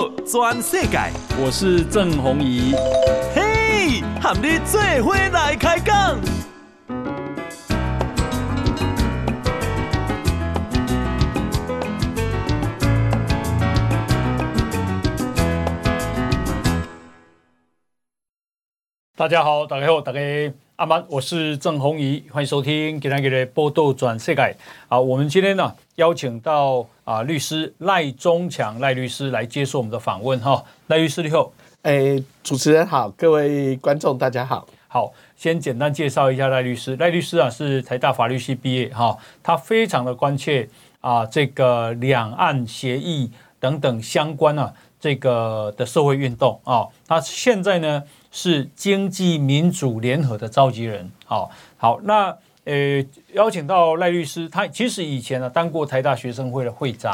道全世界，我是郑弘仪。嘿，和你做伙来开讲。大家好，大家好，大家阿曼，我是郑弘仪，欢迎收听今天的报道全世界。好，我们今天呢邀请到啊律师赖中强赖律师来接受我们的访问哈。赖律师你好，哎，主持人好，各位观众大家好。好，先简单介绍一下赖律师。赖律师啊是台大法律系毕业哈，他非常的关切啊这个两岸协议等等相关啊这个的社会运动啊，他现在呢。是经济民主联合的召集人，好，好，那呃，邀请到赖律师，他其实以前呢当过台大学生会的会长，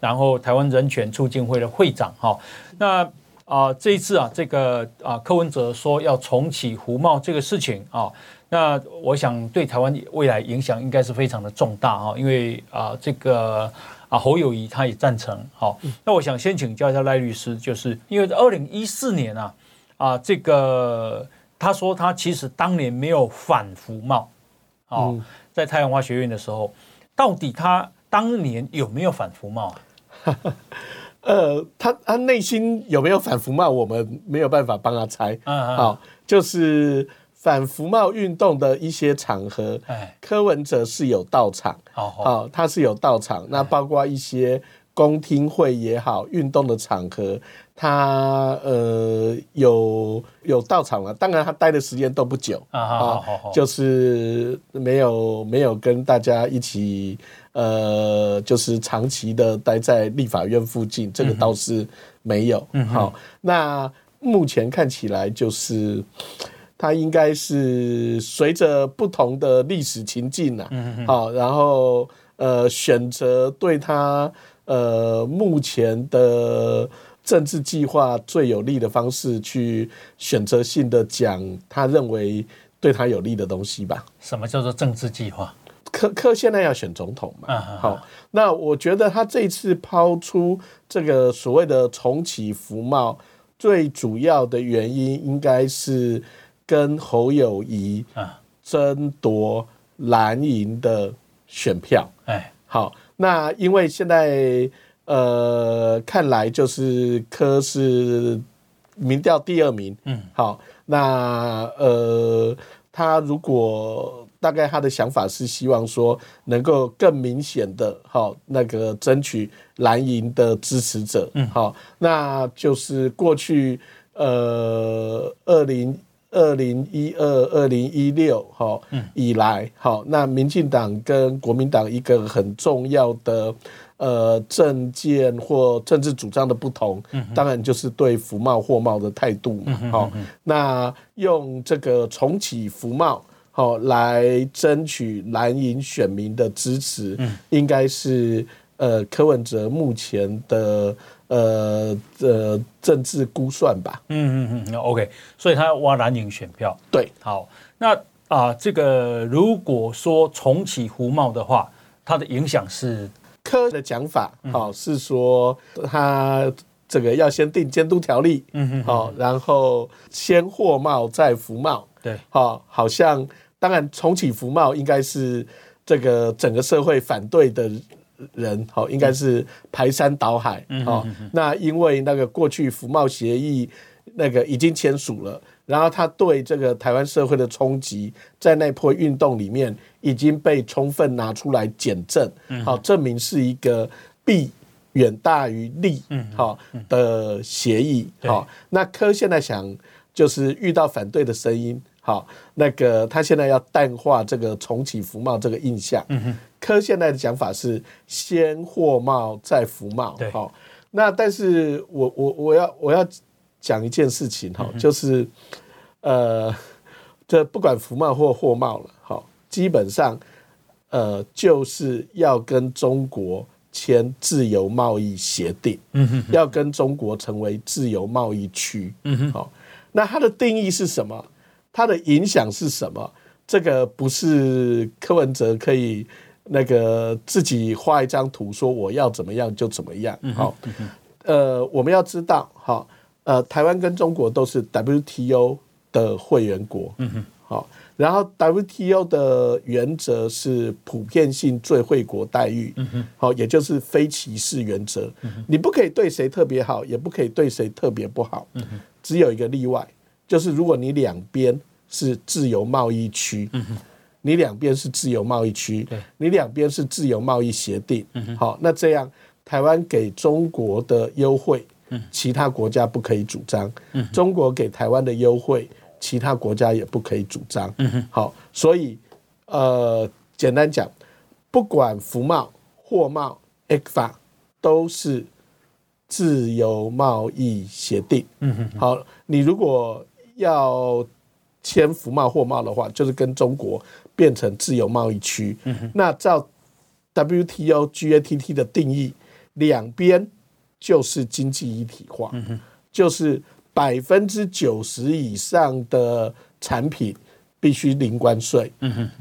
然后台湾人权促进会的会长，哈，那啊、呃、这一次啊，这个啊柯文哲说要重启服贸这个事情啊，那我想对台湾未来影响应该是非常的重大哈，因为啊这个啊侯友谊他也赞成，好，那我想先请教一下赖律师，就是因为二零一四年啊。啊，这个他说他其实当年没有反服贸，哦，在太阳花学院的时候，到底他当年有没有反服贸啊？呃，他他内心有没有反服贸，我们没有办法帮他猜。嗯好，就是反服贸运动的一些场合，柯文哲是有到场，好，他是有到场，那包括一些。公听会也好，运动的场合，他呃有有到场了。当然，他待的时间都不久啊，就是没有没有跟大家一起呃，就是长期的待在立法院附近，这个倒是没有。嗯，好，那目前看起来就是他应该是随着不同的历史情境啊，嗯，好，然后呃选择对他。呃，目前的政治计划最有利的方式，去选择性的讲他认为对他有利的东西吧。什么叫做政治计划？科科现在要选总统嘛？好，那我觉得他这一次抛出这个所谓的重启服贸，最主要的原因应该是跟侯友宜争夺蓝营的选票。哎，好。那因为现在呃看来就是科是民调第二名，嗯，好，那呃他如果大概他的想法是希望说能够更明显的好那个争取蓝营的支持者，嗯，好，那就是过去呃二零。二零一二、二零一六，哈，以来，好，那民进党跟国民党一个很重要的呃政见或政治主张的不同，当然就是对服贸货贸的态度嘛，好，那用这个重启服贸，好来争取蓝营选民的支持，应该是呃柯文哲目前的。呃，呃，政治估算吧。嗯嗯嗯，OK，所以他要挖蓝营选票。对，好，那啊、呃，这个如果说重启服贸的话，它的影响是科的讲法，好、嗯，是说他这个要先定监督条例，嗯哼，好，然后先货贸再服贸。对，好，好像当然重启服贸应该是这个整个社会反对的。人好，应该是排山倒海嗯好，那因为那个过去服贸协议那个已经签署了，然后他对这个台湾社会的冲击，在那波运动里面已经被充分拿出来检证，好，证明是一个弊远大于利好的协议好。那科现在想就是遇到反对的声音，好，那个他现在要淡化这个重启服贸这个印象。柯现在的讲法是先货贸再服贸，好，那但是我我我要我要讲一件事情哈，就是呃，这不管服贸或货贸了，好，基本上呃就是要跟中国签自由贸易协定，嗯，要跟中国成为自由贸易区，嗯哼，好，那它的定义是什么？它的影响是什么？这个不是柯文哲可以。那个自己画一张图，说我要怎么样就怎么样。好，呃，我们要知道，好，呃，台湾跟中国都是 WTO 的会员国，嗯哼，好，然后 WTO 的原则是普遍性最惠国待遇，嗯哼，好，也就是非歧视原则，嗯哼，你不可以对谁特别好，也不可以对谁特别不好，嗯哼，只有一个例外，就是如果你两边是自由贸易区，嗯哼，你两边是自由贸易区，对，你两边是自由贸易协定，嗯哼，好，那这样。台湾给中国的优惠，其他国家不可以主张；中国给台湾的优惠，其他国家也不可以主张。好，所以呃，简单讲，不管服贸、货贸、ECFA 都是自由贸易协定。好，你如果要签服贸、货贸的话，就是跟中国变成自由贸易区。那照 WTO、GATT 的定义。两边就是经济一体化，就是百分之九十以上的产品必须零关税，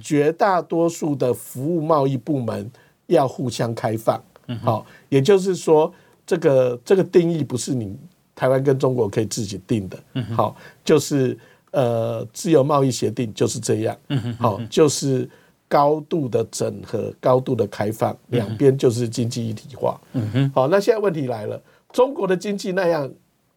绝大多数的服务贸易部门要互相开放。好，也就是说，这个这个定义不是你台湾跟中国可以自己定的。好，就是呃，自由贸易协定就是这样。好，就是。高度的整合，高度的开放，两边就是经济一体化。嗯哼，好，那现在问题来了，中国的经济那样，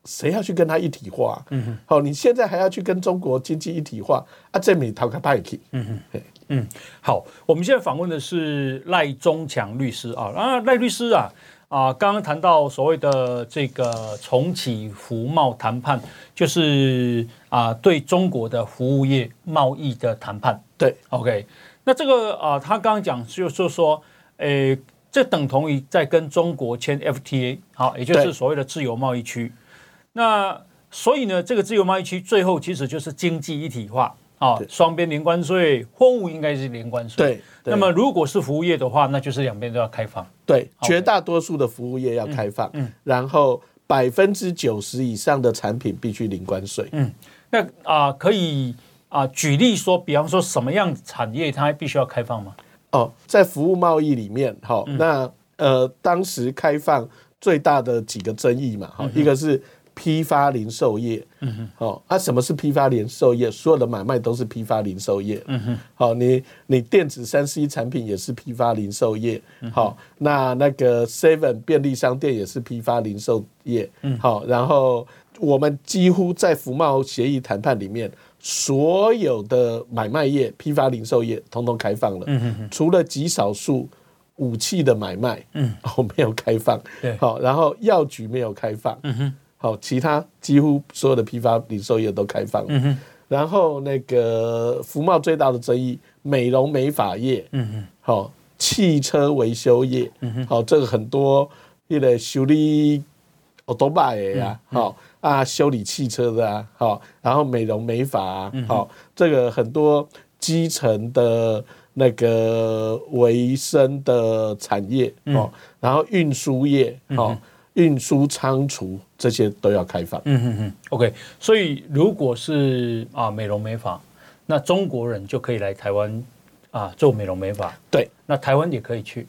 谁要去跟他一体化？嗯哼，好，你现在还要去跟中国经济一体化啊？这没逃开派去。嗯哼，嗯，好，我们现在访问的是赖中强律师啊，啊，赖律师啊，啊，刚刚谈到所谓的这个重启服贸谈判，就是啊，对中国的服务业贸易的谈判。对，OK。那这个啊，他刚刚讲就是说，诶，这等同于在跟中国签 FTA，好，也就是所谓的自由贸易区。那所以呢，这个自由贸易区最后其实就是经济一体化啊，双边零关税，货物应该是零关税。对。那么如果是服务业的话，那就是两边都要开放。对，绝大多数的服务业要开放。嗯。然后百分之九十以上的产品必须零关税。嗯。那啊，可以。啊，举例说，比方说什么样产业它还必须要开放吗？哦，在服务贸易里面，哈、嗯，那呃，当时开放最大的几个争议嘛，哈、嗯，一个是批发零售业，嗯哼，好，啊，什么是批发零售业？所有的买卖都是批发零售业，嗯哼，好，你你电子三 C 产品也是批发零售业，好、嗯，那那个 Seven 便利商店也是批发零售业，嗯，好，然后我们几乎在服贸协议谈判里面。所有的买卖业、批发零售业通通开放了，除了极少数武器的买卖，嗯，哦没有开放，对，好，然后药局没有开放，嗯哼，好，其他几乎所有的批发零售业都开放了，嗯哼，然后那个服贸最大的争议，美容美发业，嗯哼，好，汽车维修业，嗯哼，好，这个很多一个修理欧多拜的呀，好。啊，修理汽车的啊，好，然后美容美发啊，好，这个很多基层的那个维生的产业。哦，然后运输业。哦，运输仓储这些都要开放。嗯嗯嗯，OK。所以如果是啊美容美发，那中国人就可以来台湾啊做美容美发。对，那台湾也可以去。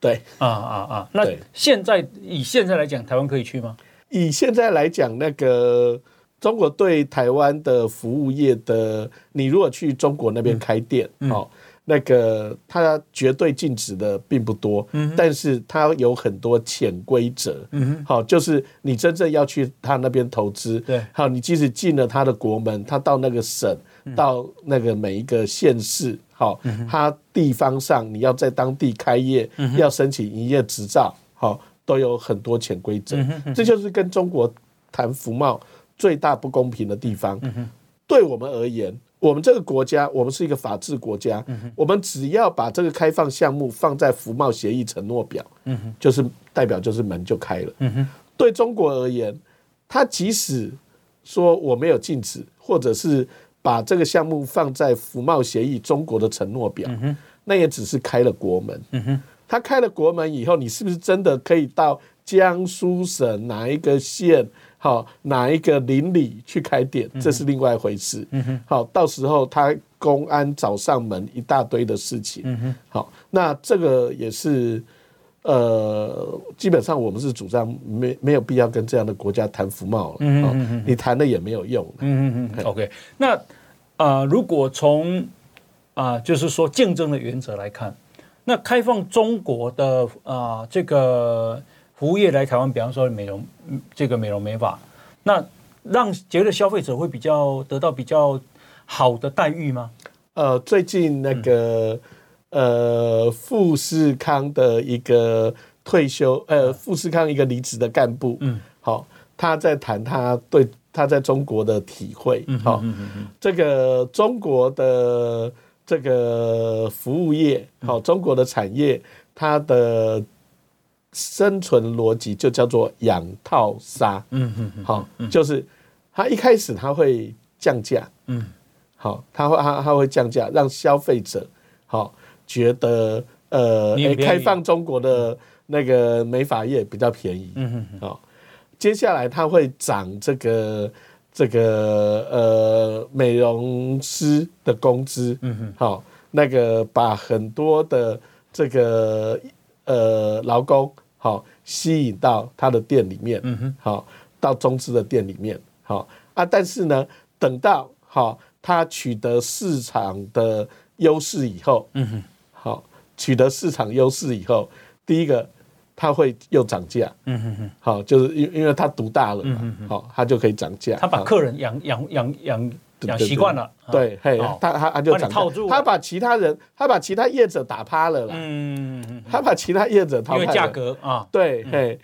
对，啊啊啊。那现在以现在来讲，台湾可以去吗？以现在来讲，那个中国对台湾的服务业的，你如果去中国那边开店，哦，那个它绝对禁止的并不多，嗯、但是它有很多潜规则，嗯，好，就是你真正要去他那边投资，对，好，你即使进了他的国门，他到那个省，嗯、到那个每一个县市，好，他地方上你要在当地开业，嗯、要申请营业执照，好。都有很多潜规则，这就是跟中国谈服贸最大不公平的地方。对我们而言，我们这个国家，我们是一个法治国家，我们只要把这个开放项目放在服贸协议承诺表，就是代表就是门就开了。对中国而言，他即使说我没有禁止，或者是把这个项目放在服贸协议中国的承诺表，那也只是开了国门。他开了国门以后，你是不是真的可以到江苏省哪一个县，好哪一个邻里去开店？这是另外一回事。好，到时候他公安找上门一大堆的事情。好，那这个也是呃，基本上我们是主张没没有必要跟这样的国家谈服贸了，嗯嗯嗯，你谈了也没有用，嗯嗯嗯，OK，那呃，如果从啊、呃，就是说竞争的原则来看，那开放中国的啊、呃、这个服务业来台湾，比方说美容这个美容美发，那让觉得消费者会比较得到比较好的待遇吗？呃，最近那个、嗯、呃富士康的一个退休呃富士康一个离职的干部，嗯，好，他在谈他对他在中国的体会，好，这个中国的。这个服务业，好，中国的产业，它的生存逻辑就叫做养套杀，嗯嗯，好，就是它一开始它会降价，嗯，好，它会它它会降价，让消费者好觉得呃，开放中国的那个美发业比较便宜，嗯嗯，好，接下来它会涨这个。这个呃，美容师的工资，嗯哼，好，那个把很多的这个呃劳工，好吸引到他的店里面，嗯哼，好到中资的店里面，好啊，但是呢，等到好他取得市场的优势以后，嗯哼，好取得市场优势以后，第一个。他会又涨价，嗯哼哼，好，就是因因为他独大了嘛，好，他就可以涨价。他把客人养养养养养习惯了，对，嘿，他他他就套住，他把其他人，他把其他业者打趴了啦，嗯，他把其他业者淘汰了，因为价格啊，对，嘿，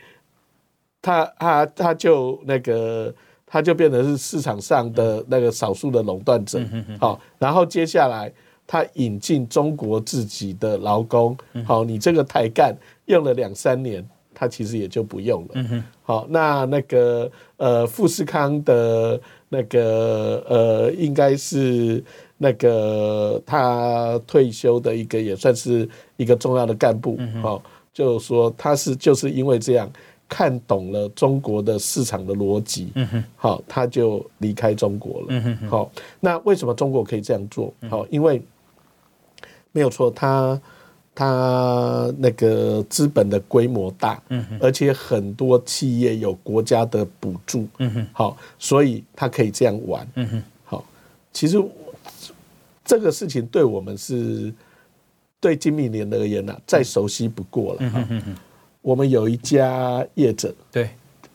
他他他就那个，他就变成是市场上的那个少数的垄断者，好，然后接下来。他引进中国自己的劳工，好，你这个台干用了两三年，他其实也就不用了。好，那那个呃富士康的那个呃应该是那个他退休的一个也算是一个重要的干部，好，就是说他是就是因为这样看懂了中国的市场的逻辑，好，他就离开中国了。好，那为什么中国可以这样做？好，因为没有错，他他那个资本的规模大，嗯哼，而且很多企业有国家的补助，嗯哼，好，所以他可以这样玩，嗯哼，好，其实这个事情对我们是对经理人而言呢，再熟悉不过了，嗯哼，我们有一家业者，对，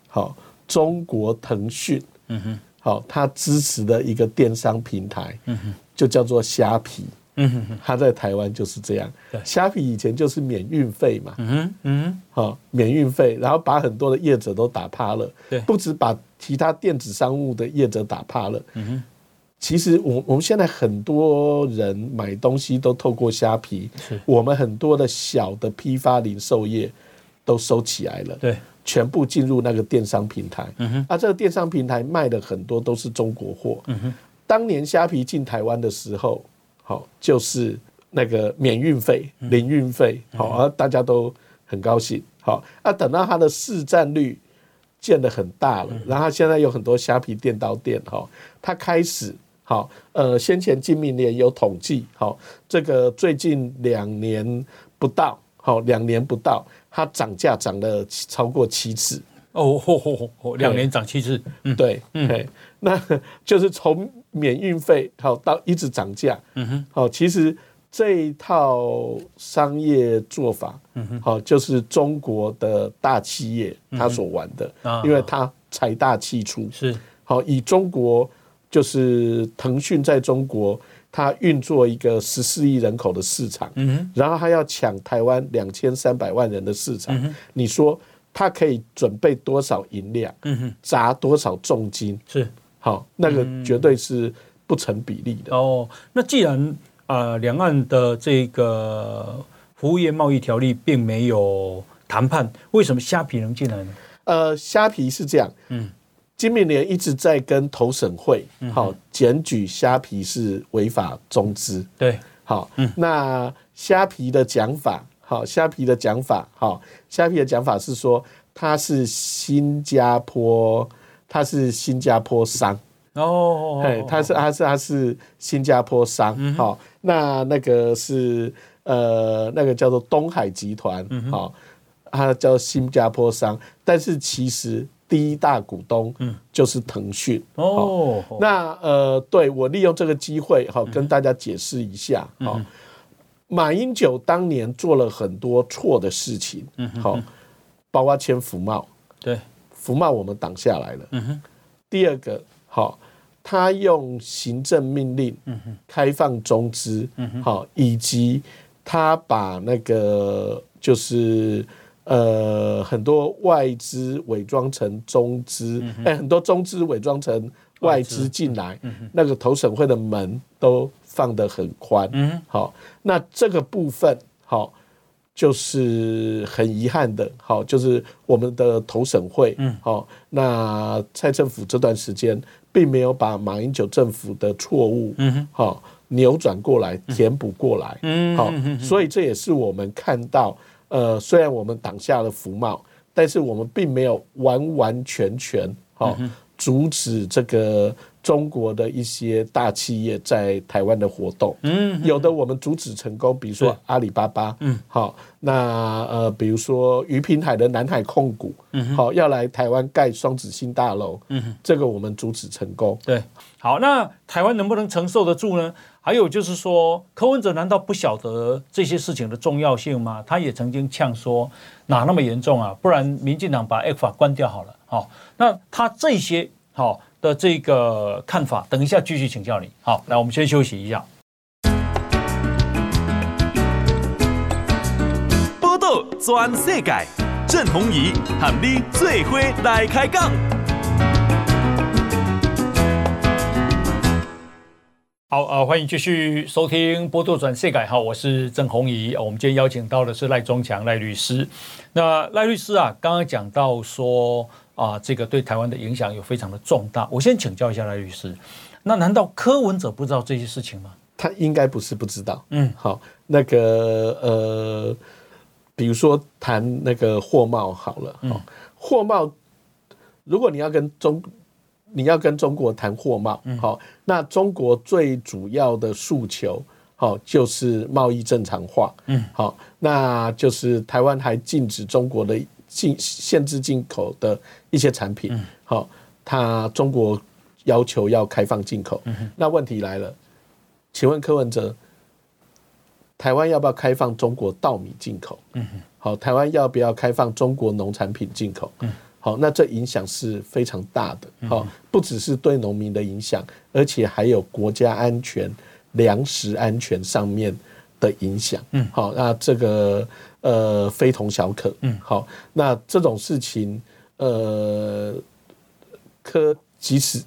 好，中国腾讯，嗯哼，好，他支持的一个电商平台，嗯哼，就叫做虾皮。嗯哼哼，他在台湾就是这样。虾皮以前就是免运费嘛，嗯哼，嗯，好，免运费，然后把很多的业者都打趴了。对，不止把其他电子商务的业者打趴了。嗯哼，其实我我们现在很多人买东西都透过虾皮，是我们很多的小的批发零售业都收起来了。对，全部进入那个电商平台。嗯哼，啊，这个电商平台卖的很多都是中国货。嗯哼，当年虾皮进台湾的时候。好，就是那个免运费、零运费，好，而大家都很高兴。好，啊，等到它的市占率建得很大了，然后现在有很多虾皮店到店，哈，它开始，好，呃，先前金明联有统计，好，这个最近两年不到，好，两年不到，它涨价涨了超过七次。哦，两年涨七次，对，嗯，那就是从。免运费好到一直涨价，嗯哼，好，其实这一套商业做法，嗯哼，好，就是中国的大企业他所玩的，因为他财大气粗，是。好，以中国就是腾讯在中国，他运作一个十四亿人口的市场，嗯哼，然后他要抢台湾两千三百万人的市场，你说他可以准备多少银两，嗯哼，砸多少重金，是。好，那个绝对是不成比例的。嗯、哦。那既然啊，两、呃、岸的这个服务业贸易条例并没有谈判，为什么虾皮能进来呢？呃，虾皮是这样，嗯，金明联一直在跟投审会好检举虾皮是违法中资。对，好，嗯，那虾皮的讲法，好，虾皮的讲法，好，虾皮的讲法是说它是新加坡。他是新加坡商。哦，哎，他是他是他是新加坡商，好，那那个是呃那个叫做东海集团，好，它叫新加坡商，但是其实第一大股东就是腾讯哦。那呃，对我利用这个机会好，跟大家解释一下好。马英九当年做了很多错的事情，好，包括签福茂，对，服贸我们挡下来了。第二个，好，他用行政命令开放中资，好，以及他把那个就是呃很多外资伪装成中资，哎，很多中资伪装成外资进来，那个投审会的门都。放得很宽，嗯，好，那这个部分，好，就是很遗憾的，好，就是我们的投审会，嗯，好，那蔡政府这段时间并没有把马英九政府的错误，嗯，好，扭转过来，填补过来，嗯，好，所以这也是我们看到，呃，虽然我们挡下了福茂，但是我们并没有完完全全，好，阻止这个。中国的一些大企业在台湾的活动，嗯，有的我们阻止成功，比如说阿里巴巴，嗯，好，那呃，比如说于平海的南海控股，嗯，好，要来台湾盖双子星大楼，嗯，这个我们阻止成功，对，好，那台湾能不能承受得住呢？还有就是说，柯文哲难道不晓得这些事情的重要性吗？他也曾经呛说，哪那么严重啊？不然民进党把 ECFA 关掉好了，好，那他这些好。的这个看法，等一下继续请教你。好，来，我们先休息一下。波道全世界，郑弘仪喊你最伙来开讲。好，呃，欢迎继续收听《波多转世界》。好，我是郑弘仪。我们今天邀请到的是赖中强赖律师。那赖律师啊，刚刚讲到说。啊，这个对台湾的影响有非常的重大。我先请教一下赖律师，那难道柯文哲不知道这些事情吗？他应该不是不知道。嗯，好，那个呃，比如说谈那个货贸好了，嗯，货贸，如果你要跟中，你要跟中国谈货贸，嗯，好，那中国最主要的诉求，好，就是贸易正常化，嗯，好，那就是台湾还禁止中国的。禁限制进口的一些产品，好，他中国要求要开放进口，那问题来了，请问柯文哲，台湾要不要开放中国稻米进口？好，台湾要不要开放中国农产品进口？好，那这影响是非常大的，好，不只是对农民的影响，而且还有国家安全、粮食安全上面的影响。嗯好，那这个。呃，非同小可。嗯，好，那这种事情，呃，科即使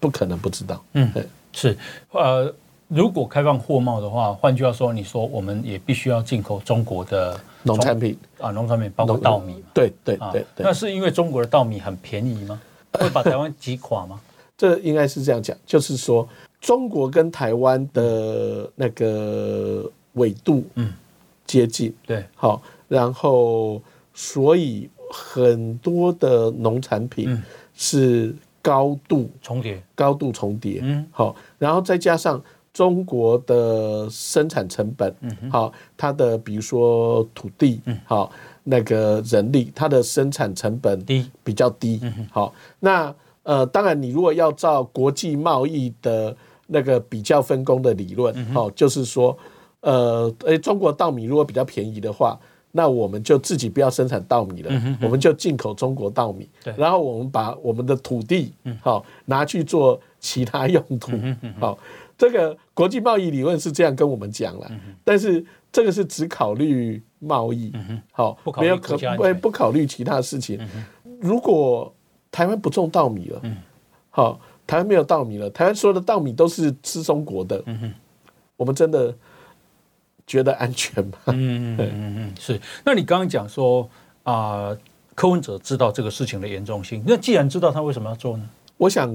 不可能不知道。嗯，是。呃，如果开放货贸的话，换句话说，你说我们也必须要进口中国的农产品啊，农产品包括稻米。对对对对。那是因为中国的稻米很便宜吗？会把台湾挤垮吗？这应该是这样讲，就是说中国跟台湾的那个纬度，嗯。接近。对，好，然后所以很多的农产品是高度重叠，高度重叠，嗯，好，然后再加上中国的生产成本，嗯，好，它的比如说土地，嗯，好，那个人力，它的生产成本低，比较低，嗯，好，那呃，当然你如果要照国际贸易的那个比较分工的理论，好，就是说。呃，诶，中国稻米如果比较便宜的话，那我们就自己不要生产稻米了，嗯、哼哼。我们就进口中国稻米。然后我们把我们的土地好、嗯、拿去做其他用途。好、这个国际贸易理论是这样跟我们讲了，嗯、但是这个是只考虑贸易，好、嗯，没有可不不考虑其他事情。嗯、如果台湾不种稻米了，好、嗯，台湾没有稻米了，台湾所有的稻米都是吃中国的，嗯、我们真的。觉得安全吗？嗯嗯嗯嗯，是。那你刚刚讲说啊、呃，柯文哲知道这个事情的严重性，那既然知道，他为什么要做呢？我想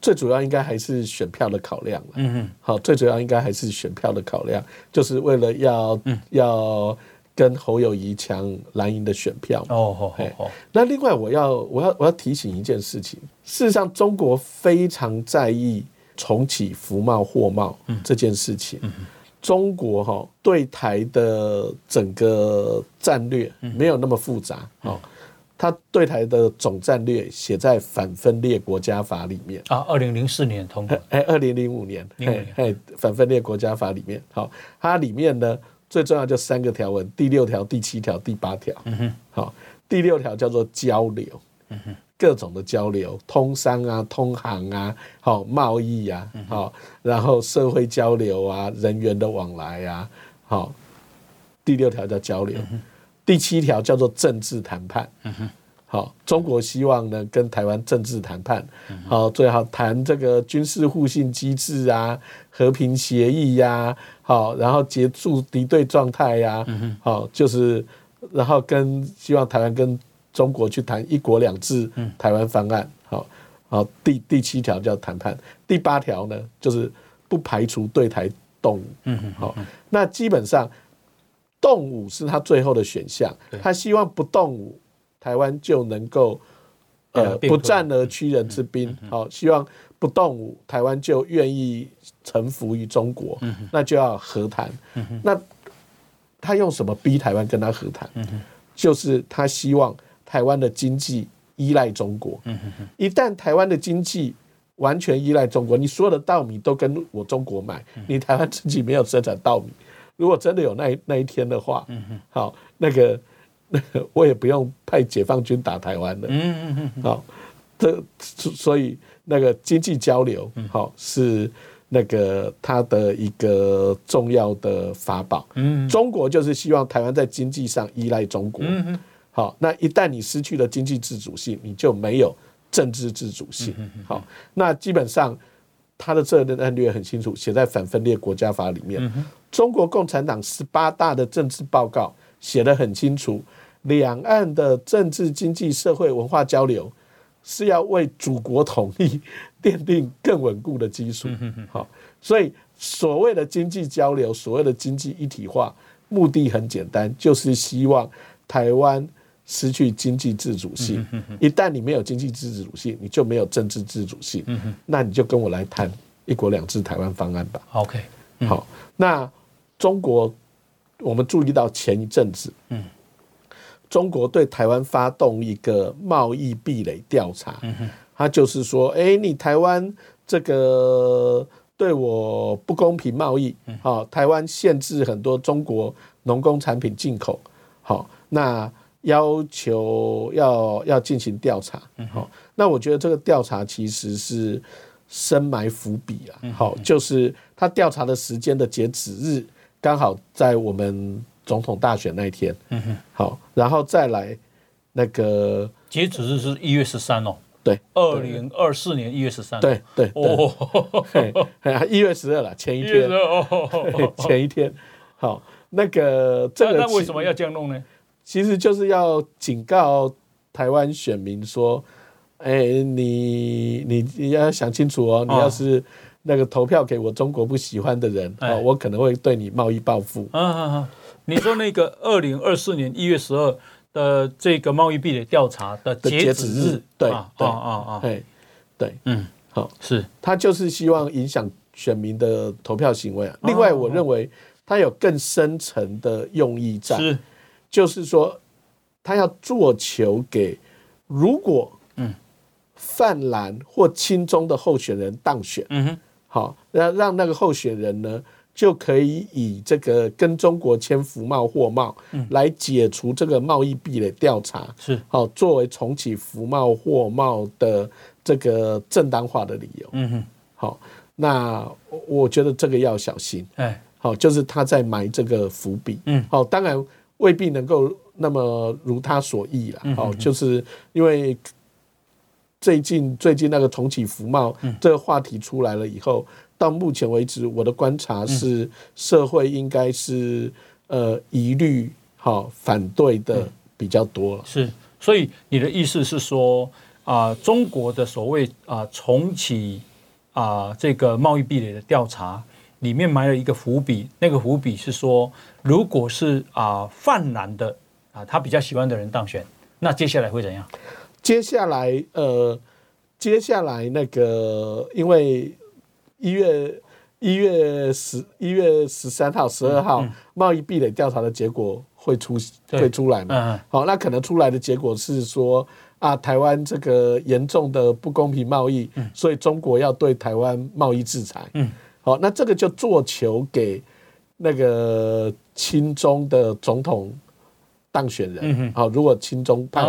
最主要应该还是选票的考量。嗯嗯，好，最主要应该还是选票的考量，就是为了要、嗯、要跟侯友谊抢蓝营的选票。哦哦哦。那另外，我要我要我要提醒一件事情，事实上，中国非常在意重启服贸货贸这件事情。嗯中国哈对台的整个战略没有那么复杂，哦，他对台的总战略写在反分裂国家法里面。啊，二零零四年通过，哎，二零零五年，哎，反分裂国家法里面，好，它里面呢最重要就三个条文，第六条、第七条、第八条，嗯哼，好，第六条叫做交流。各种的交流，通商啊，通航啊，好贸易啊，好，然后社会交流啊，人员的往来啊，好，第六条叫交流，第七条叫做政治谈判，好，中国希望呢跟台湾政治谈判，好，最好谈这个军事互信机制啊，和平协议呀，好，然后结束敌对状态呀，好，就是然后跟希望台湾跟中国去谈一国两制台湾方案，好，好，第第七条叫谈判，第八条呢就是不排除对台动武，好，那基本上动武是他最后的选项，他希望不动武，台湾就能够呃不战而屈人之兵，好，希望不动武，台湾就愿意臣服于中国，那就要和谈，那他用什么逼台湾跟他和谈？就是他希望。台湾的经济依赖中国，一旦台湾的经济完全依赖中国，你所有的稻米都跟我中国买，你台湾自己没有生产稻米。如果真的有那那一天的话，好，那个那个我也不用派解放军打台湾了。好，这所以那个经济交流，好是那个他的一个重要的法宝。中国就是希望台湾在经济上依赖中国。好，那一旦你失去了经济自主性，你就没有政治自主性。好，那基本上他的策略很清楚，写在反分裂国家法里面。中国共产党十八大的政治报告写得很清楚，两岸的政治、经济、社会、文化交流是要为祖国统一奠定更稳固的基础。好，所以所谓的经济交流，所谓的经济一体化，目的很简单，就是希望台湾。失去经济自主性，一旦你没有经济自主性，你就没有政治自主性。那你就跟我来谈一国两制台湾方案吧。OK，好。那中国，我们注意到前一阵子，中国对台湾发动一个贸易壁垒调查。他就是说，哎，你台湾这个对我不公平贸易，好，台湾限制很多中国农工产品进口。好，那。要求要要进行调查，好，那我觉得这个调查其实是深埋伏笔啊，好，就是他调查的时间的截止日刚好在我们总统大选那一天，好，然后再来那个截止日是一月十三哦，对，二零二四年一月十三，对对哦，一月十二了，前一天，前一天，好，那个这个那为什么要这样弄呢？其实就是要警告台湾选民说：“哎，你你你要想清楚哦，你要是那个投票给我中国不喜欢的人，哦，我可能会对你贸易报复。”啊啊啊！你说那个二零二四年一月十二的这个贸易壁垒调查的截止日，对啊啊啊！对对，嗯，好，是他就是希望影响选民的投票行为啊。另外，我认为他有更深层的用意在。是。就是说，他要做球给如果嗯。泛蓝或亲中的候选人当选，嗯哼，好让让那个候选人呢就可以以这个跟中国签服贸货贸来解除这个贸易壁垒调查，是。好作为重启服贸货贸的这个正当化的理由，嗯哼，好，那我觉得这个要小心，哎，好，就是他在埋这个伏笔，嗯，好，当然。未必能够那么如他所意了，哦，就是因为最近最近那个重启服贸这个话题出来了以后，到目前为止，我的观察是社会应该是呃疑虑好反对的比较多了。是，所以你的意思是说啊，中国的所谓啊重启啊这个贸易壁垒的调查。里面埋了一个伏笔，那个伏笔是说，如果是啊泛蓝的啊他比较喜欢的人当选，那接下来会怎样？接下来呃，接下来那个因为一月一月十一月十三号、十二号贸易壁垒调查的结果会出会出来嘛？好，那可能出来的结果是说啊，台湾这个严重的不公平贸易，所以中国要对台湾贸易制裁。嗯，好，那这个就做球给那个亲中的总统当选人。好，如果亲中派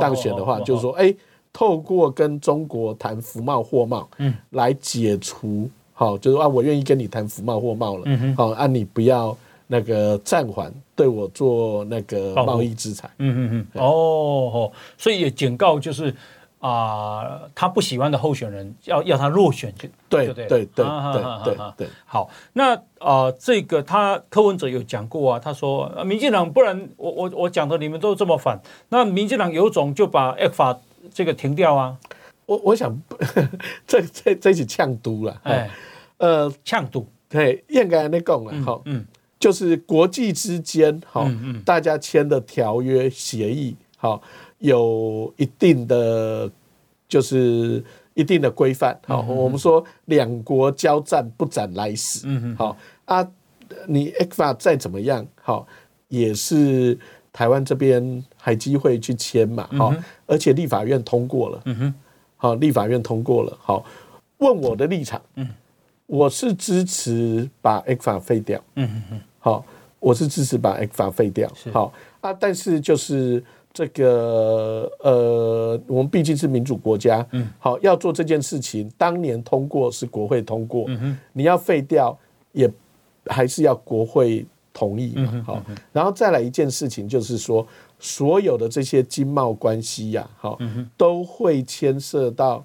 当选的话，就是说，哎。透过跟中国谈服贸货贸，嗯，来解除，好，就是啊，我愿意跟你谈服贸货贸了，嗯好，啊，你不要那个暂缓对我做那个贸易制裁，嗯嗯嗯，哦，所以也警告就是啊，他不喜欢的候选人要要他落选就对对对对对对，好，那啊，这个他柯文哲有讲过啊，他说民进党不然我我我讲的你们都这么反，那民进党有种就把 ECFA 这个停掉啊！我我想 这这这是呛毒了，哎，呃，呛毒，对，应该那讲了，好，嗯，就是国际之间，好，大家签的条约协议，好，有一定的就是一定的规范，好，我们说两国交战不斩来使，好啊，你 ECFA 再怎么样，好，也是。台湾这边还机会去签嘛？好，而且立法院通过了。嗯哼，好，立法院通过了。好，问我的立场，嗯，我是支持把 ECFA 废掉。嗯好，我是支持把 ECFA 废掉。好啊，但是就是这个呃，我们毕竟是民主国家，嗯，好，要做这件事情，当年通过是国会通过，嗯哼，你要废掉也还是要国会。同意嘛？好，然后再来一件事情，就是说，所有的这些经贸关系呀，好，都会牵涉到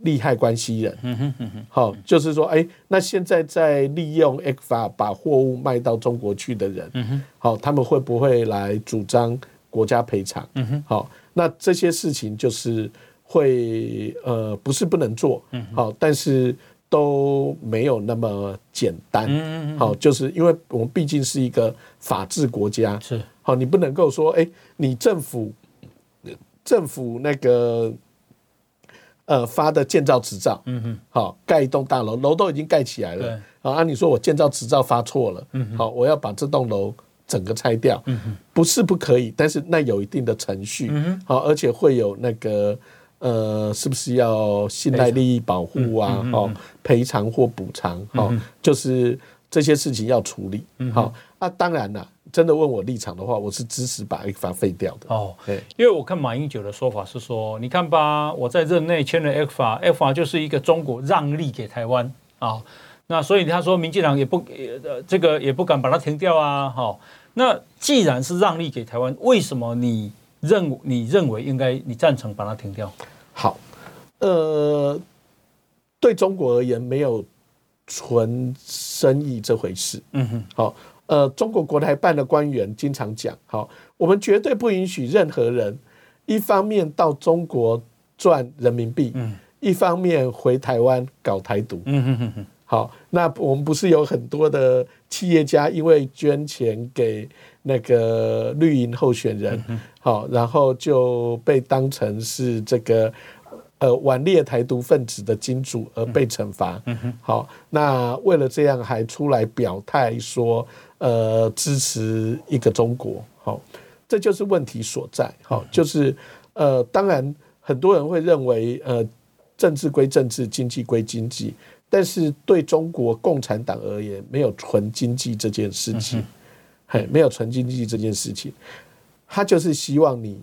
利害关系人。好，就是说，哎，那现在在利用 ECFA 把货物卖到中国去的人，好，他们会不会来主张国家赔偿？好，那这些事情就是会，呃，不是不能做，好，但是。都没有那么简单，好，就是因为我们毕竟是一个法治国家，是。好，你不能够说，哎，你政府政府那个呃发的建造执照，嗯哼，好，盖一栋大楼，楼都已经盖起来了，啊，按你说我建造执照发错了，嗯，好，我要把这栋楼整个拆掉，嗯，不是不可以，但是那有一定的程序，嗯，好，而且会有那个。呃，是不是要信赖利益保护啊？哦，赔偿或补偿，好，就是这些事情要处理。好，那当然了，真的问我立场的话，我是支持把 ECFA 废掉的。哦，对，因为我看马英九的说法是说，你看吧，我在任内签了 ECFA，ECFA 就是一个中国让利给台湾啊。那所以他说，民进党也不呃，这个也不敢把它停掉啊。好，那既然是让利给台湾，为什么你认你认为应该你赞成把它停掉？好，呃，对中国而言，没有纯生意这回事。嗯哼，好，呃，中国国台办的官员经常讲，好，我们绝对不允许任何人一方面到中国赚人民币，嗯，一方面回台湾搞台独。嗯哼哼哼。好，那我们不是有很多的企业家因为捐钱给那个绿营候选人，好，然后就被当成是这个呃顽劣台独分子的金主而被惩罚。好，那为了这样还出来表态说，呃，支持一个中国。好，这就是问题所在。好，就是呃，当然很多人会认为，呃，政治归政治，经济归经济。但是对中国共产党而言，没有纯经济这件事情，嘿，没有纯经济这件事情，他就是希望你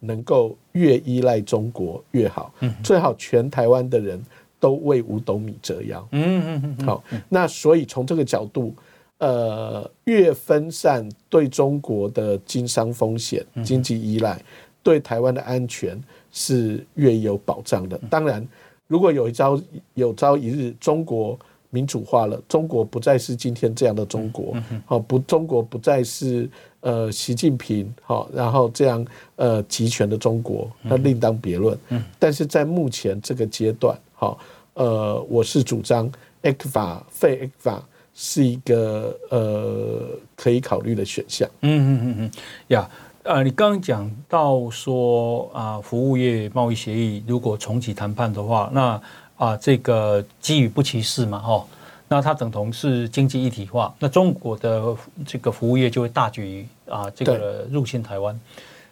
能够越依赖中国越好，最好全台湾的人都为五斗米折腰。嗯嗯嗯，好，那所以从这个角度，呃，越分散对中国的经商风险、经济依赖，对台湾的安全是越有保障的。当然。如果有一朝有朝一日中国民主化了，中国不再是今天这样的中国，好不，中国不再是呃习近平好，然后这样呃集权的中国，那另当别论。但是在目前这个阶段，好，呃，我是主张 ECFA 废 ECFA 是一个呃可以考虑的选项。嗯嗯嗯嗯，呀。呃，你刚刚讲到说啊，服务业贸易协议如果重启谈判的话，那啊，这个基于不歧视嘛，哈，那它等同是经济一体化，那中国的这个服务业就会大举啊这个入侵台湾，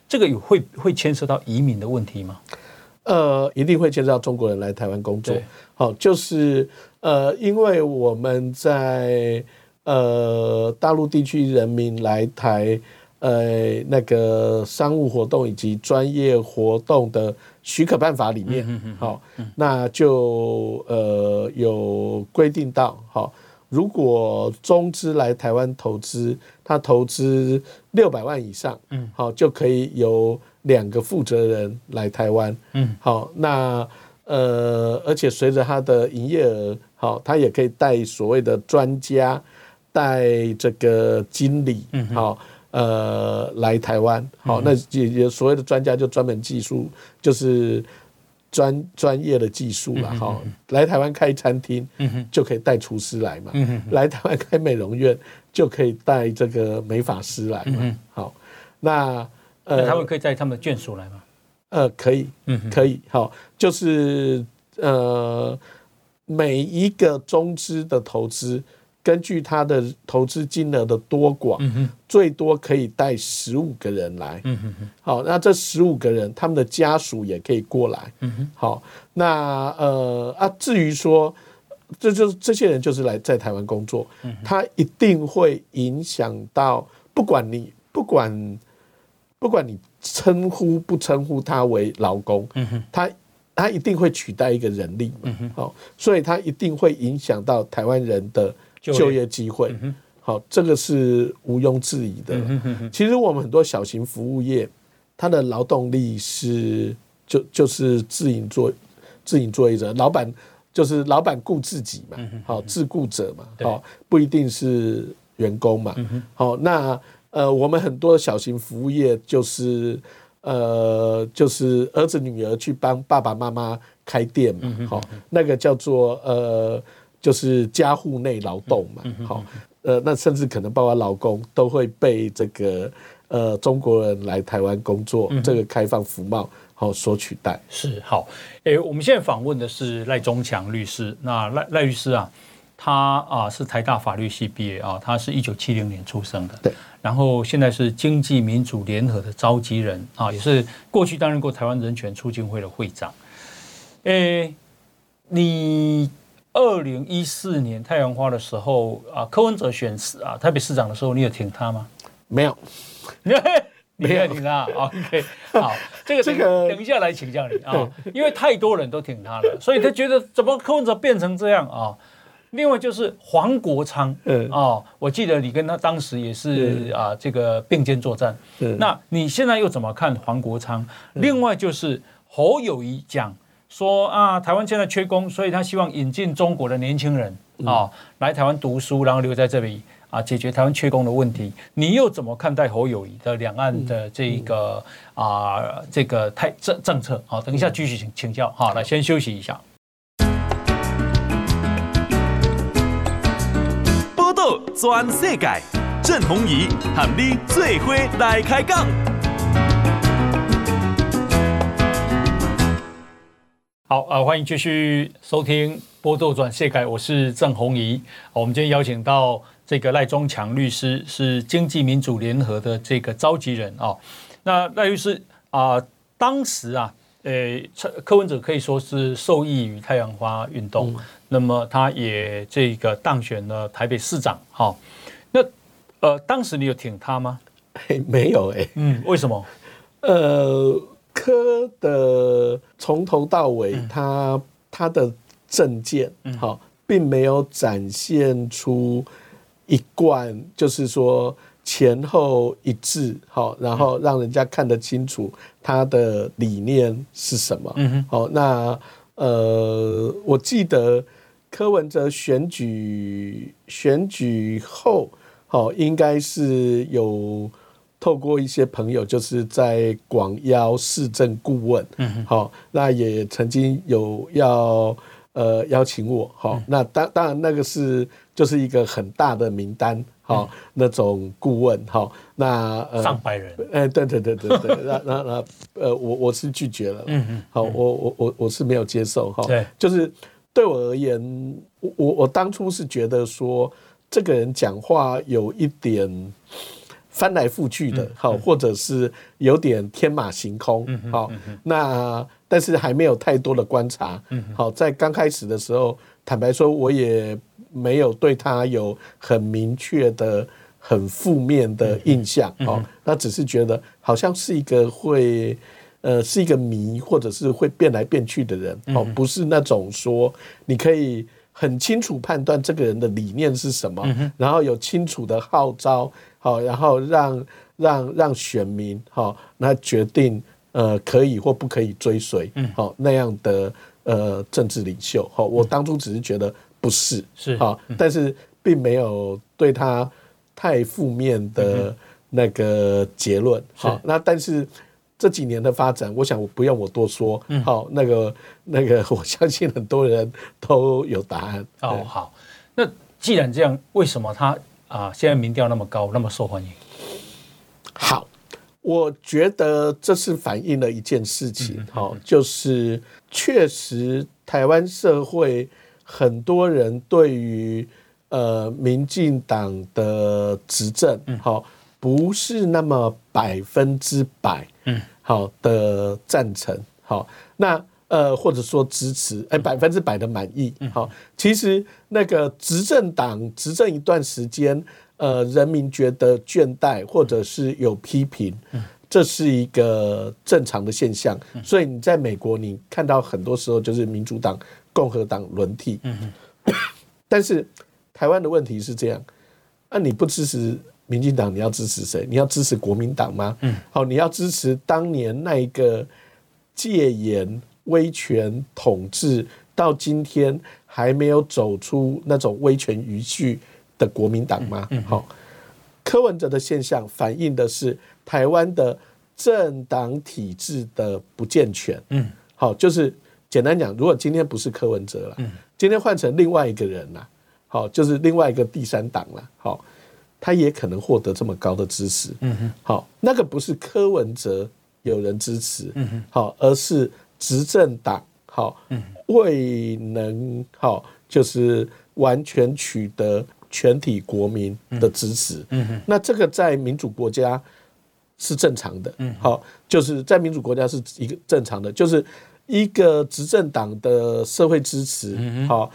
这个有会会牵涉到移民的问题吗？呃，一定会牵涉到中国人来台湾工作。好，就是呃，因为我们在呃大陆地区人民来台呃那个商务活动以及专业活动的许可办法里面，好，那就呃有规定到，好，如果中资来台湾投资，他投资六百万以上，嗯，好，就可以由两个负责人来台湾，嗯，好，那呃，而且随着他的营业额，好，他也可以带所谓的专家，带这个经理，嗯，好，呃，来台湾，好，那也也所谓的专家就专门技术，就是专专业的技术了，好，来台湾开餐厅，嗯就可以带厨师来嘛，嗯来台湾开美容院就可以带这个美发师来嘛，好，那。呃，他们可以带他们的眷属来吗？呃，可以，嗯，可以，好，就是呃，每一个中资的投资，根据他的投资金额的多寡，嗯，最多可以带十五个人来，嗯哼哼，好，那这十五个人，他们的家属也可以过来，嗯，好，那呃啊，至于说，这就是这些人就是来在台湾工作，嗯，他一定会影响到，不管你不管。不管你称呼不称呼他为劳工，他他一定会取代一个人力，好，所以他一定会影响到台湾人的就业机会，好，这个是毋庸置疑的。其实我们很多小型服务业，它的劳动力是就就是自营作自营作业者，老板就是老板雇自己嘛，好，自雇者嘛，好，不一定是员工嘛，好，那。呃，我们很多小型服务业就是，呃，就是儿子女儿去帮爸爸妈妈开店嘛，好，那个叫做呃，就是家户内劳动嘛，好，呃，那甚至可能包括老公都会被这个呃中国人来台湾工作，这个开放服贸好所取代。是好，诶，我们现在访问的是赖中强律师，那赖赖律师啊。他啊是台大法律系毕业啊，他是一九七零年出生的，对。然后现在是经济民主联合的召集人啊，也是过去担任过台湾人权促进会的会长。诶，你二零一四年太阳花的时候啊，柯文哲选市啊台北市长的时候，你有挺他吗？没有，你没有挺他。OK，好，这个 这个等一下来请教你啊，因为太多人都挺他了，所以他觉得怎么柯文哲变成这样啊？另外就是黄国昌，嗯哦，我记得你跟他当时也是啊，这个并肩作战。那你现在又怎么看黄国昌？另外就是侯友谊讲说啊，台湾现在缺工，所以他希望引进中国的年轻人啊来台湾读书，然后留在这里啊，解决台湾缺工的问题。你又怎么看待侯友谊的两岸的这个啊这个太政政策？好，等一下继续请请教。好，来先休息一下。全世界，郑弘仪喊你最伙来开讲。好啊，欢迎继续收听《波多转世改》，我是郑弘仪。我们今天邀请到这个赖中强律师，是经济民主联合的这个召集人啊。那赖律师啊，当时啊，呃，柯文哲可以说是受益于太阳花运动。嗯那么他也这个当选了台北市长，哈，那呃，当时你有挺他吗？没有哎，嗯，为什么？呃，柯的从头到尾，他、嗯、他的政见，好，并没有展现出一贯，就是说前后一致，好，然后让人家看得清楚他的理念是什么，嗯哼，好，那呃，我记得。柯文哲选举选举后，好，应该是有透过一些朋友，就是在广邀市政顾问，嗯，好，那也曾经有要呃邀请我，好，那当当然那个是就是一个很大的名单，好，那种顾问，好，那呃上百人，哎，对对对对对，那那那呃我我是拒绝了，嗯嗯，好，我我我我是没有接受，哈，对，就是。对我而言，我我当初是觉得说，这个人讲话有一点翻来覆去的，好、嗯，或者是有点天马行空，好、嗯，那但是还没有太多的观察，好，在刚开始的时候，坦白说，我也没有对他有很明确的、很负面的印象，好，那只是觉得好像是一个会。呃，是一个谜，或者是会变来变去的人，哦，不是那种说你可以很清楚判断这个人的理念是什么，然后有清楚的号召，好，然后让让让选民，好，那决定呃可以或不可以追随，好那样的呃政治领袖，好，我当初只是觉得不是，是。好，但是并没有对他太负面的那个结论，好，那但是。这几年的发展，我想我不用我多说，好，那个那个，我相信很多人都有答案。哦，好，那既然这样，为什么他啊现在民调那么高，那么受欢迎？好，我觉得这是反映了一件事情，好，就是确实台湾社会很多人对于呃民进党的执政，好。不是那么百分之百，嗯，好的赞成，好，那呃或者说支持，哎，百分之百的满意，好，其实那个执政党执政一段时间，呃，人民觉得倦怠或者是有批评，这是一个正常的现象，所以你在美国你看到很多时候就是民主党、共和党轮替，嗯，但是台湾的问题是这样，那你不支持？民进党，你要支持谁？你要支持国民党吗？嗯，好，你要支持当年那一个戒严、威权统治，到今天还没有走出那种威权余绪的国民党吗？嗯，好，柯文哲的现象反映的是台湾的政党体制的不健全。嗯，好，就是简单讲，如果今天不是柯文哲了，嗯，今天换成另外一个人了，好，就是另外一个第三党了，好。他也可能获得这么高的支持，嗯哼，好，那个不是柯文哲有人支持，嗯哼，好，而是执政党，好，未能好，就是完全取得全体国民的支持，那这个在民主国家是正常的，嗯，好，就是在民主国家是一个正常的，就是一个执政党的社会支持，好，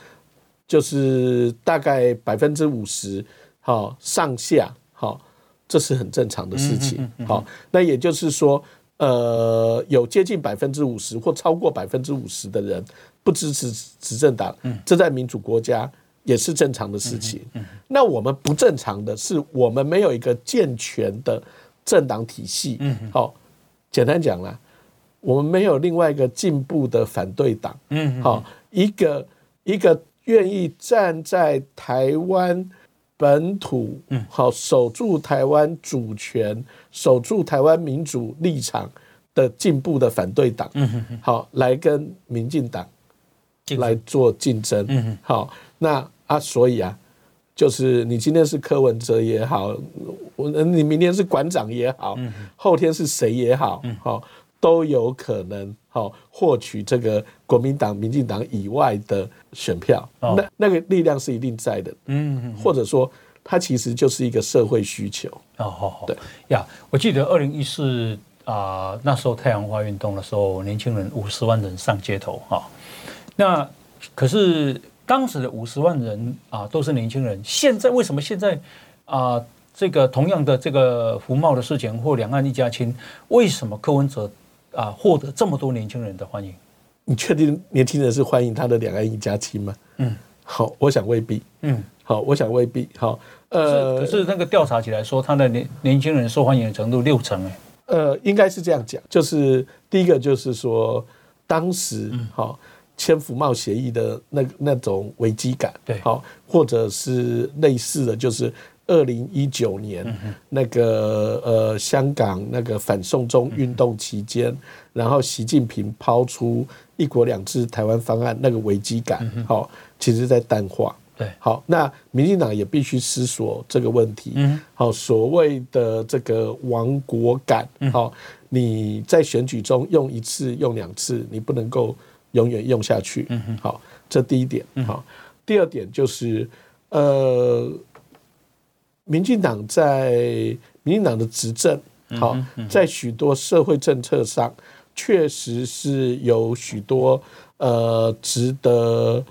就是大概百分之五十。好，上下好，这是很正常的事情。好，那也就是说，呃，有接近百分之五十或超过百分之五十的人不支持执政党，这在民主国家也是正常的事情。那我们不正常的是，我们没有一个健全的政党体系。好，简单讲啦，我们没有另外一个进步的反对党。嗯好，一个一个愿意站在台湾。本土，好，守住台湾主权，守住台湾民主立场的进步的反对党，嗯好，来跟民进党来做竞争，嗯好，那啊，所以啊，就是你今天是柯文哲也好，我你明天是馆长也好，后天是谁也好，好，都有可能好获取这个国民党、民进党以外的选票，那那个力量是一定在的，嗯，或者说它其实就是一个社会需求。哦，好，好，对。呀，我记得二零一四啊，那时候太阳花运动的时候，年轻人五十万人上街头哈，那可是当时的五十万人啊都是年轻人，现在为什么现在啊这个同样的这个服贸的事情或两岸一家亲，为什么柯文哲？啊，获得这么多年轻人的欢迎，你确定年轻人是欢迎他的两岸一家亲吗？嗯，好，我想未必。嗯，好，我想未必。好，呃，可是那个调查起来说，他的年年轻人受欢迎的程度六成哎。呃，应该是这样讲，就是第一个就是说，当时好签服贸协议的那那种危机感，对，好，或者是类似的就是。二零一九年那个呃香港那个反送中运动期间，然后习近平抛出一国两制台湾方案，那个危机感，好，其实在淡化。对，好，那民进党也必须思索这个问题。好，所谓的这个亡国感，好，你在选举中用一次、用两次，你不能够永远用下去。嗯好，这第一点。好，第二点就是，呃，民进党在民进党的执政，好，在许多社会政策上，确实是有许多呃值得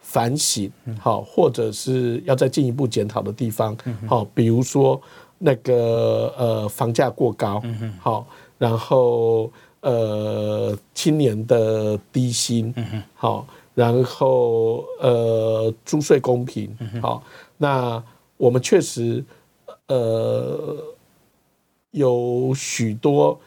反省，好，或者是要再进一步检讨的地方，好，比如说那个呃房价过高，好，然后呃青年的低薪，好。然后，呃，租税公平，好，那我们确实，呃，有许多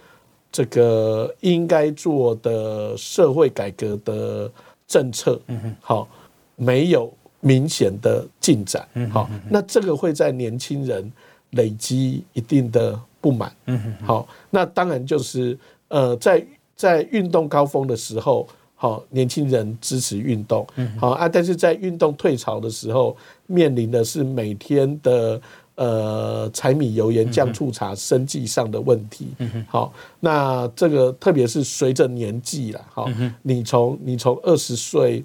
这个应该做的社会改革的政策，嗯好，没有明显的进展，嗯好，那这个会在年轻人累积一定的不满，好，那当然就是，呃，在在运动高峰的时候。好，年轻人支持运动，好啊，但是在运动退潮的时候，面临的是每天的呃柴米油盐酱醋茶生计上的问题。好，那这个特别是随着年纪了，好，你从你从二十岁，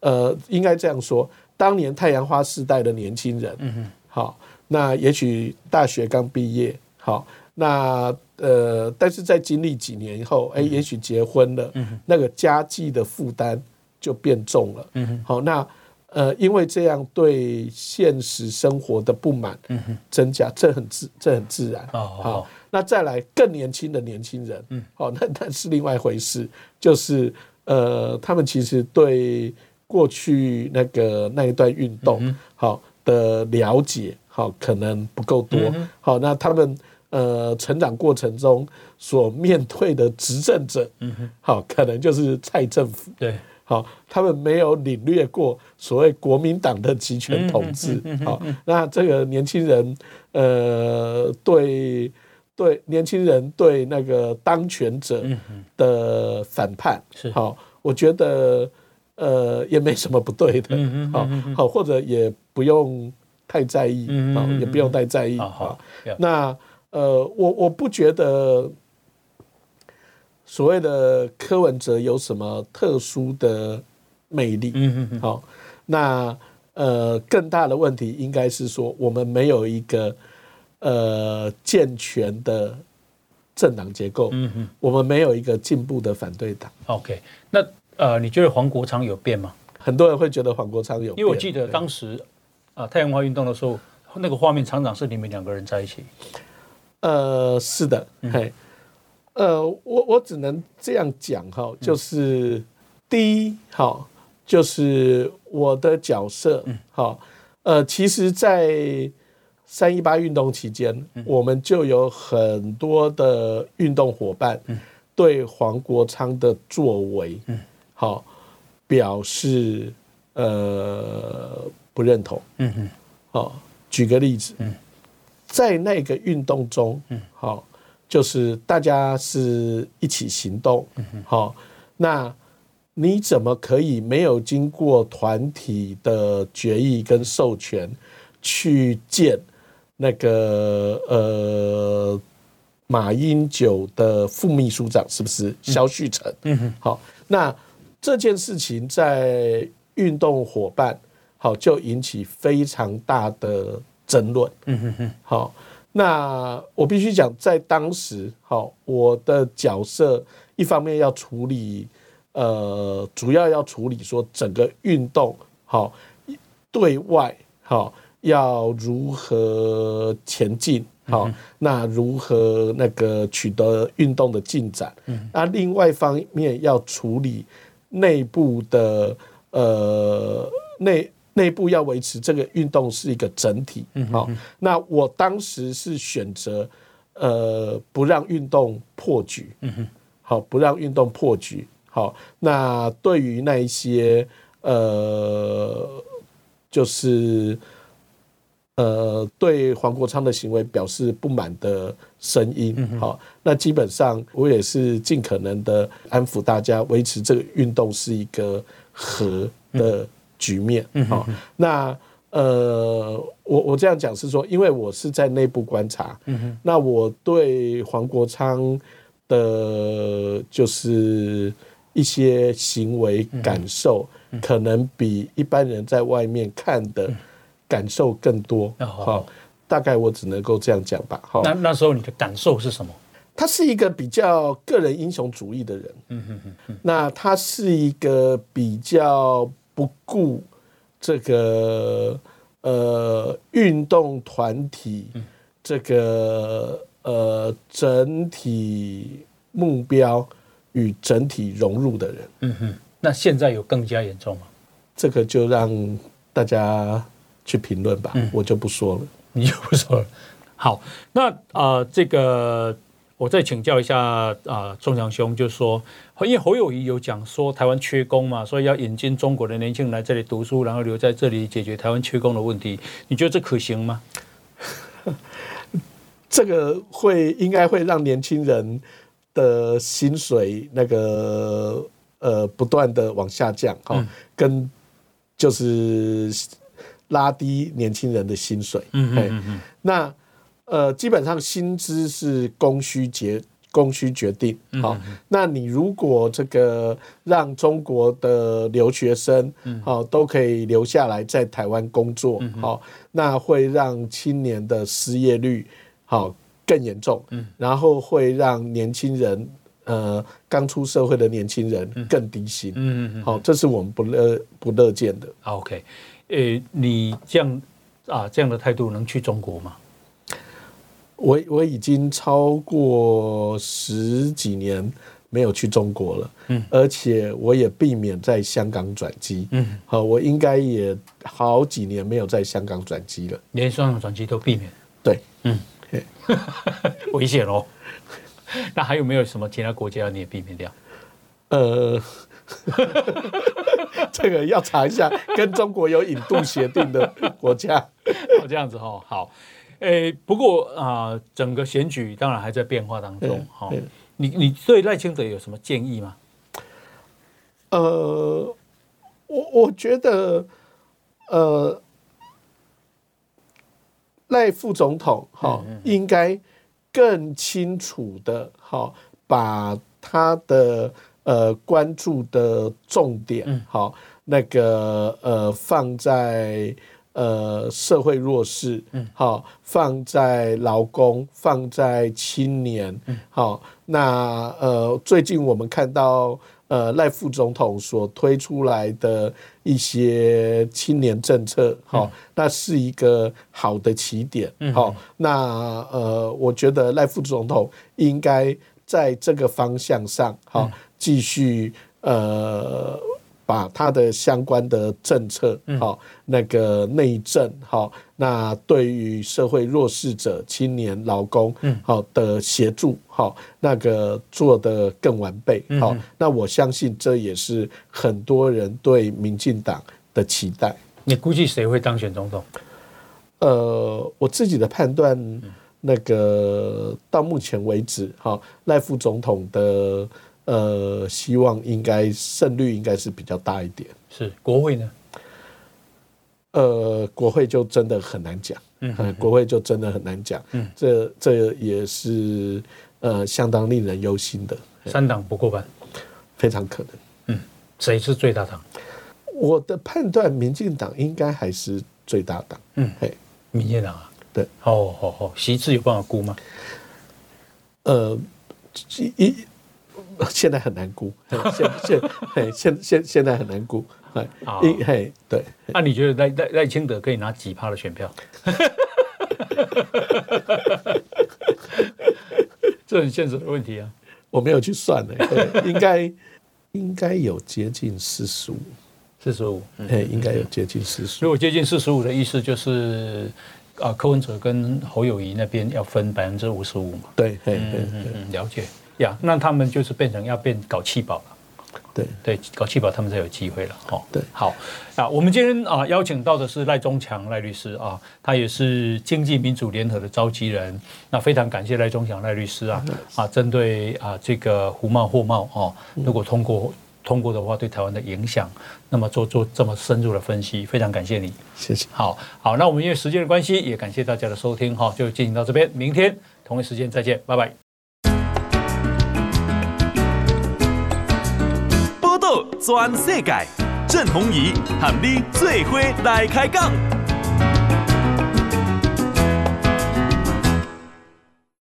呃，应该这样说，当年太阳花世代的年轻人，好，那也许大学刚毕业，好，那。呃，但是在经历几年以后，哎，也许结婚了，那个家计的负担就变重了。嗯好，那呃，因为这样对现实生活的不满增加，这很自这很自然。好，那再来更年轻的年轻人，嗯好，那那是另外一回事，就是呃，他们其实对过去那个那一段运动好的了解，好，可能不够多。好，那他们。呃，成长过程中所面对的执政者，嗯，好，可能就是蔡政府，对，好，他们没有领略过所谓国民党的集权统治，好，那这个年轻人，呃，对对，年轻人对那个当权者的反叛，是。好，我觉得呃也没什么不对的，好，好，或者也不用太在意，好，也不用太在意，好，那。呃，我我不觉得所谓的柯文哲有什么特殊的魅力。嗯嗯好，那呃，更大的问题应该是说，我们没有一个呃健全的政党结构。嗯嗯。我们没有一个进步的反对党。OK，那呃，你觉得黄国昌有变吗？很多人会觉得黄国昌有变，因为我记得当时啊、呃，太阳花运动的时候，那个画面常常是你们两个人在一起。呃，是的，嘿，呃，我我只能这样讲哈，就是第一，好，就是我的角色，好，呃，其实，在三一八运动期间，我们就有很多的运动伙伴对黄国昌的作为，好，表示呃不认同，嗯嗯，好，举个例子，嗯。在那个运动中，好，就是大家是一起行动，好，那你怎么可以没有经过团体的决议跟授权去见那个呃马英九的副秘书长？是不是萧旭成？嗯，好，那这件事情在运动伙伴好就引起非常大的。争论，嗯哼哼，好，那我必须讲，在当时，好，我的角色一方面要处理，呃，主要要处理说整个运动，好，对外，好，要如何前进，好，那如何那个取得运动的进展，嗯，那另外一方面要处理内部的，呃，内。内部要维持这个运动是一个整体，好，那我当时是选择，呃，不让运动破局，好，不让运动破局，好，那对于那一些，呃，就是，呃，对黄国昌的行为表示不满的声音，好，那基本上我也是尽可能的安抚大家，维持这个运动是一个和的。局面，好，那呃，我我这样讲是说，因为我是在内部观察，那我对黄国昌的，就是一些行为感受，可能比一般人在外面看的感受更多。好，大概我只能够这样讲吧。好，那那时候你的感受是什么？他是一个比较个人英雄主义的人。嗯哼哼哼。那他是一个比较不顾这个呃运动团体这个呃整体目标与整体融入的人。嗯哼。那现在有更加严重吗？这个就让大家去评论吧。我就不说了。你就不说了。好，那啊这个。我再请教一下啊，宗强兄，就是说，因为侯友谊有讲说台湾缺工嘛，所以要引进中国的年轻人来这里读书，然后留在这里解决台湾缺工的问题。你觉得这可行吗？这个会应该会让年轻人的薪水那个呃不断的往下降哈，嗯、跟就是拉低年轻人的薪水。嗯嗯嗯，嗯，那。呃，基本上薪资是供需决供需决定。好，那你如果这个让中国的留学生好都可以留下来在台湾工作，好，那会让青年的失业率好更严重，然后会让年轻人呃刚出社会的年轻人更低薪，嗯嗯，好，这是我们不乐不乐见的。OK，诶，你这样啊这样的态度能去中国吗？我我已经超过十几年没有去中国了，嗯，而且我也避免在香港转机，嗯，好，我应该也好几年没有在香港转机了，连香港转机都避免，对，嗯，危险哦。那还有没有什么其他国家你也避免掉？呃，这个要查一下，跟中国有引渡协定的国家，哦，这样子哦，好。诶、欸，不过啊、呃，整个选举当然还在变化当中。好，你你对赖清德有什么建议吗？呃，我我觉得，呃，赖副总统哈、嗯嗯、应该更清楚的哈，把他的呃关注的重点好、嗯、那个呃放在。呃，社会弱势，好，放在劳工，放在青年，好，那呃，最近我们看到呃赖副总统所推出来的一些青年政策，好，那是一个好的起点，好，那呃，我觉得赖副总统应该在这个方向上，好，继续呃。把他的相关的政策，好，那个内政，好，那对于社会弱势者、青年、劳工，好的协助，好，那个做得更完备，好，那我相信这也是很多人对民进党的期待。你估计谁会当选总统？呃，我自己的判断，那个到目前为止，好，赖副总统的。呃，希望应该胜率应该是比较大一点。是国会呢？呃，国会就真的很难讲。嗯，嗯，国会就真的很难讲。嗯，这这也是呃相当令人忧心的。三党不过半，非常可能。嗯，谁是最大党？我的判断，民进党应该还是最大党。嗯，嘿，民进党啊，对，哦好好，席次有办法估吗？呃，一。现在很难估，现现嘿现现现在很难估，哎，嘿对。那你觉得赖赖赖清德可以拿几趴的选票？这很现实的问题啊！我没有去算呢，应该应该有接近四十五，四十五，哎，应该有接近四十五。如果接近四十五的意思就是啊，柯文哲跟侯友谊那边要分百分之五十五嘛？对，嘿，了解。呀，那他们就是变成要变搞气保了，对。对，搞气保他们才有机会了，哦，对，好啊，我们今天啊邀请到的是赖中强赖律师啊，他也是经济民主联合的召集人，那非常感谢赖中强赖律师啊啊，针对啊这个胡茂货贸哦，如果通过通过的话，对台湾的影响，那么做做这么深入的分析，非常感谢你，谢谢，好好，那我们因为时间的关系，也感谢大家的收听哈，就进行到这边，明天同一时间再见，拜拜。全世界，郑弘仪喊你做伙来开讲。